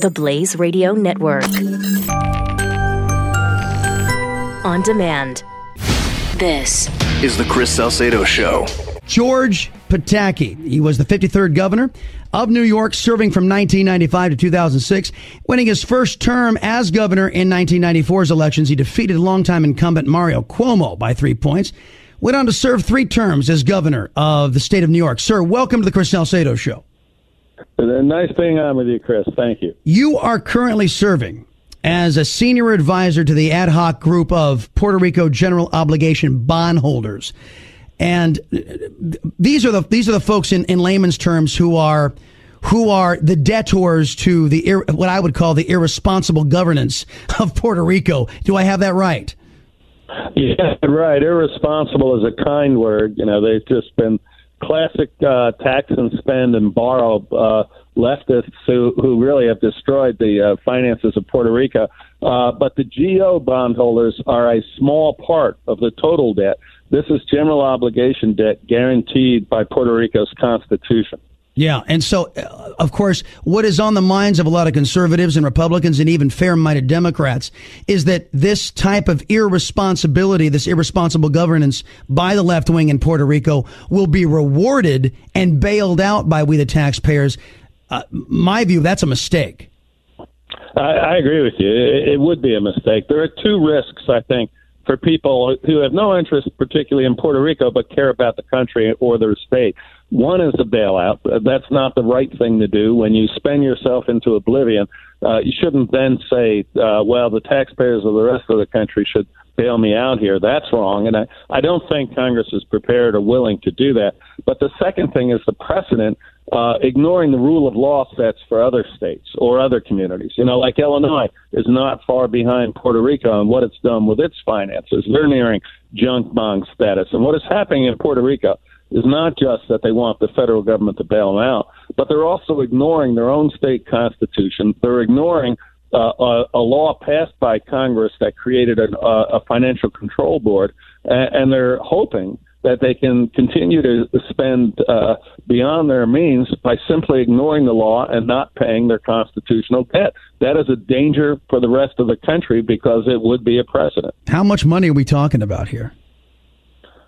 the Blaze Radio Network. On demand. This is the Chris Salcedo Show. George Pataki. He was the 53rd governor of New York, serving from 1995 to 2006. Winning his first term as governor in 1994's elections, he defeated longtime incumbent Mario Cuomo by three points. Went on to serve three terms as governor of the state of New York. Sir, welcome to the Chris Salcedo Show. Nice being on with you, Chris. Thank you. You are currently serving as a senior advisor to the ad hoc group of Puerto Rico general obligation bondholders. And these are the these are the folks in, in layman's terms who are who are the debtors to the what I would call the irresponsible governance of Puerto Rico. Do I have that right? Yeah, right. Irresponsible is a kind word. You know, they've just been classic uh, tax and spend and borrow uh, leftists who, who really have destroyed the uh, finances of Puerto Rico. Uh, but the GO bondholders are a small part of the total debt. This is general obligation debt guaranteed by Puerto Rico's constitution. Yeah. And so, uh, of course, what is on the minds of a lot of conservatives and Republicans and even fair minded Democrats is that this type of irresponsibility, this irresponsible governance by the left wing in Puerto Rico will be rewarded and bailed out by we, the taxpayers. Uh, my view, that's a mistake. I, I agree with you. It, it would be a mistake. There are two risks, I think, for people who have no interest particularly in Puerto Rico but care about the country or their state. One is a bailout. That's not the right thing to do. When you spend yourself into oblivion, uh, you shouldn't then say, uh, well, the taxpayers of the rest of the country should bail me out here. That's wrong. And I, I don't think Congress is prepared or willing to do that. But the second thing is the precedent uh, ignoring the rule of law sets for other states or other communities. You know, like Illinois is not far behind Puerto Rico and what it's done with its finances. They're nearing junk bond status. And what is happening in Puerto Rico is not just that they want the federal government to bail them out, but they're also ignoring their own state constitution. They're ignoring uh, a, a law passed by Congress that created a, a financial control board, and, and they're hoping that they can continue to spend uh, beyond their means by simply ignoring the law and not paying their constitutional debt. That is a danger for the rest of the country because it would be a precedent. How much money are we talking about here?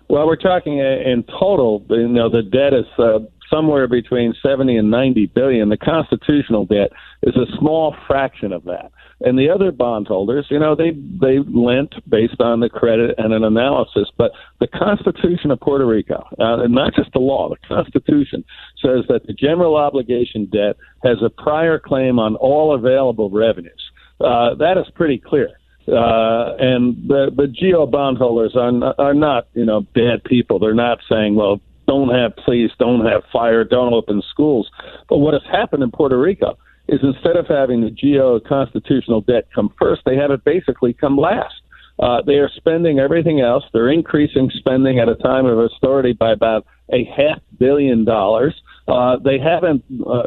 Well, we're talking uh, in total. You know, the debt is uh, somewhere between 70 and 90 billion. The constitutional debt is a small fraction of that. And the other bondholders, you know, they they lent based on the credit and an analysis. But the Constitution of Puerto Rico, uh, and not just the law, the Constitution says that the general obligation debt has a prior claim on all available revenues. Uh, that is pretty clear. Uh, and the the GO bondholders are are not you know bad people. They're not saying well don't have police, don't have fire, don't open schools. But what has happened in Puerto Rico is instead of having the GO constitutional debt come first, they have it basically come last. Uh, they are spending everything else. They're increasing spending at a time of austerity by about a half billion dollars. Uh, they haven't uh,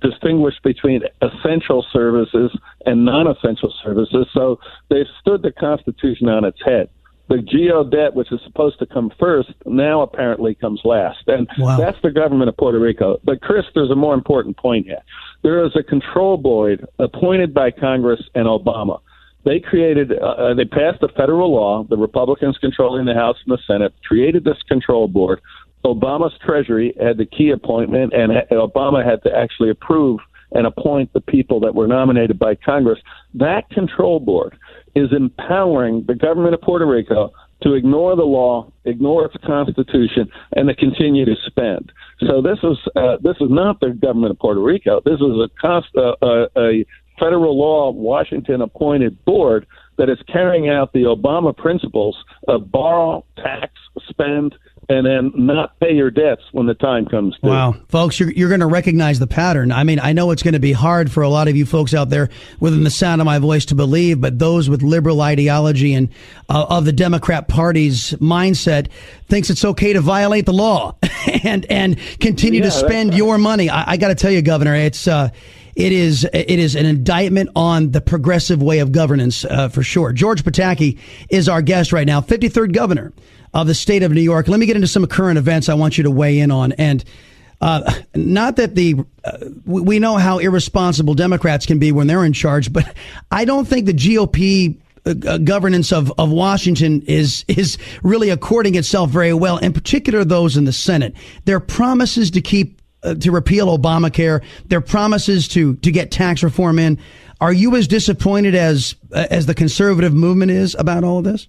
distinguished between essential services and non-essential services, so they've stood the Constitution on its head the GO debt, which is supposed to come first, now apparently comes last. And wow. that's the government of Puerto Rico. But, Chris, there's a more important point here. There is a control board appointed by Congress and Obama. They created, uh, they passed a federal law, the Republicans controlling the House and the Senate, created this control board. Obama's Treasury had the key appointment, and Obama had to actually approve and appoint the people that were nominated by Congress. That control board is empowering the government of Puerto Rico to ignore the law, ignore its constitution, and to continue to spend. So this is uh, this is not the government of Puerto Rico. This is a, cost, uh, uh, a federal law Washington appointed board that is carrying out the Obama principles of borrow, tax, spend, and then not pay your debts when the time comes. Wow. Folks, you're, you're going to recognize the pattern. I mean, I know it's going to be hard for a lot of you folks out there within the sound of my voice to believe, but those with liberal ideology and uh, of the Democrat Party's mindset thinks it's okay to violate the law and, and continue yeah, to spend right. your money. I, I got to tell you, Governor, it's, uh, it is it is an indictment on the progressive way of governance uh, for sure. George Pataki is our guest right now, 53rd governor of the state of New York. Let me get into some current events I want you to weigh in on. And Uh, not that the uh, we know how irresponsible Democrats can be when they're in charge, but I don't think the GOP uh, uh, governance of, of Washington is is really according itself very well. In particular, those in the Senate. Their promises to keep uh, to repeal Obamacare, their promises to to get tax reform in. Are you as disappointed as uh, as the conservative movement is about all of this?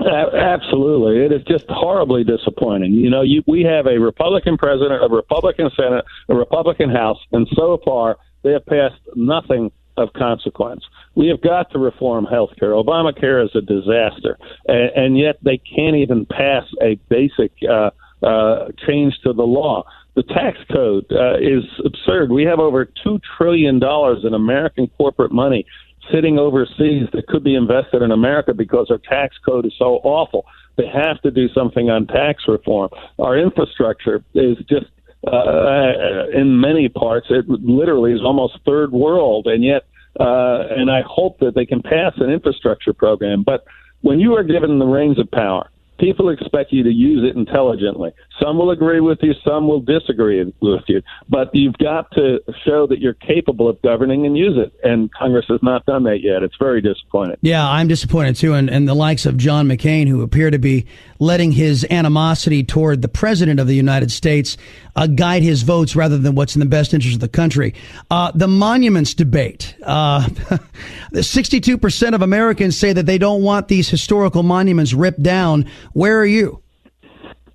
Absolutely, it is just horribly disappointing. You know, you, we have a Republican president, a Republican Senate, a Republican House, and so far they have passed nothing of consequence. We have got to reform health care. Obamacare is a disaster, and, and, yet they can't even pass a basic uh, uh, change to the law. The tax code uh, is absurd. We have over $2 trillion in American corporate money sitting overseas that could be invested in America because our tax code is so awful. They have to do something on tax reform. Our infrastructure is just uh, in many parts, it literally is almost third world, and yet, uh, and I hope that they can pass an infrastructure program. But when you are given the reins of power, people expect you to use it intelligently. Some will agree with you, some will disagree with you, but you've got to show that you're capable of governing and use it. And Congress has not done that yet. It's very disappointing. Yeah, I'm disappointed too. And, and the likes of John McCain, who appear to be letting his animosity toward the president of the United States uh, guide his votes rather than what's in the best interest of the country. Uh, the monuments debate. Uh, 62% of Americans say that they don't want these historical monuments ripped down. Where are you?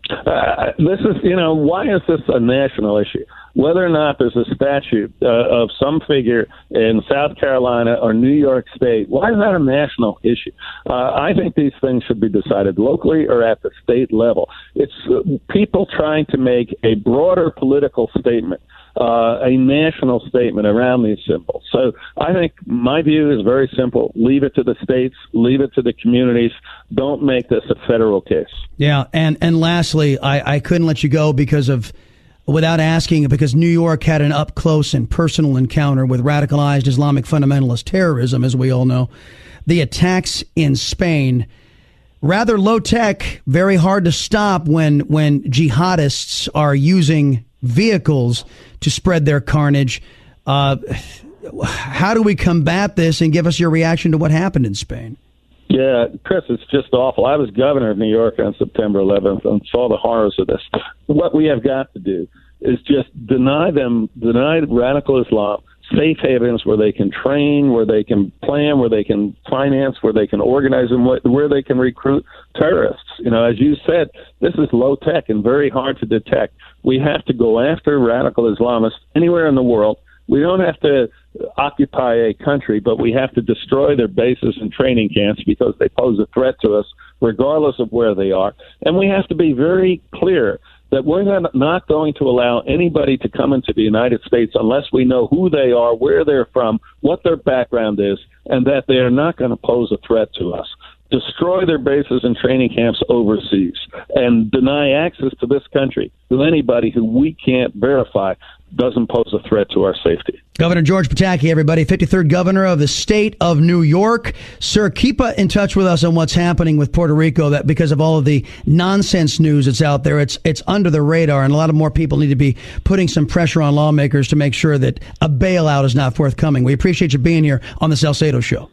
Uh, this is, you know, why is this a national issue? Whether or not there's a statue uh, of some figure in South Carolina or New York State, why is that a national issue? Uh, I think these things should be decided locally or at the state level. It's uh, people trying to make a broader political statement uh, a national statement around these symbols. So I think my view is very simple. Leave it to the states, leave it to the communities. Don't make this a federal case. Yeah. And, and lastly, I, I couldn't let you go because of, without asking, because New York had an up close and personal encounter with radicalized Islamic fundamentalist terrorism, as we all know. The attacks in Spain, rather low tech, very hard to stop when, when jihadists are using vehicles to spread their carnage. Uh, how do we combat this and give us your reaction to what happened in Spain? Yeah, Chris, it's just awful. I was governor of New York on September 11th and saw the horrors of this. What we have got to do is just deny them, deny radical Islam safe havens where they can train, where they can plan, where they can finance, where they can organize, and where they can recruit terrorists. You know, as you said, this is low tech and very hard to detect. We have to go after radical Islamists anywhere in the world. We don't have to occupy a country, but we have to destroy their bases and training camps because they pose a threat to us, regardless of where they are. And we have to be very clear that we're not going to allow anybody to come into the United States unless we know who they are, where they're from, what their background is, and that they are not going to pose a threat to us. Destroy their bases and training camps overseas and deny access to this country to anybody who we can't verify doesn't pose a threat to our safety. Governor George Pataki, everybody, 53rd governor of the state of New York. Sir, keep uh, in touch with us on what's happening with Puerto Rico that because of all of the nonsense news that's out there, it's, it's under the radar and a lot of more people need to be putting some pressure on lawmakers to make sure that a bailout is not forthcoming. We appreciate you being here on the Salcedo show.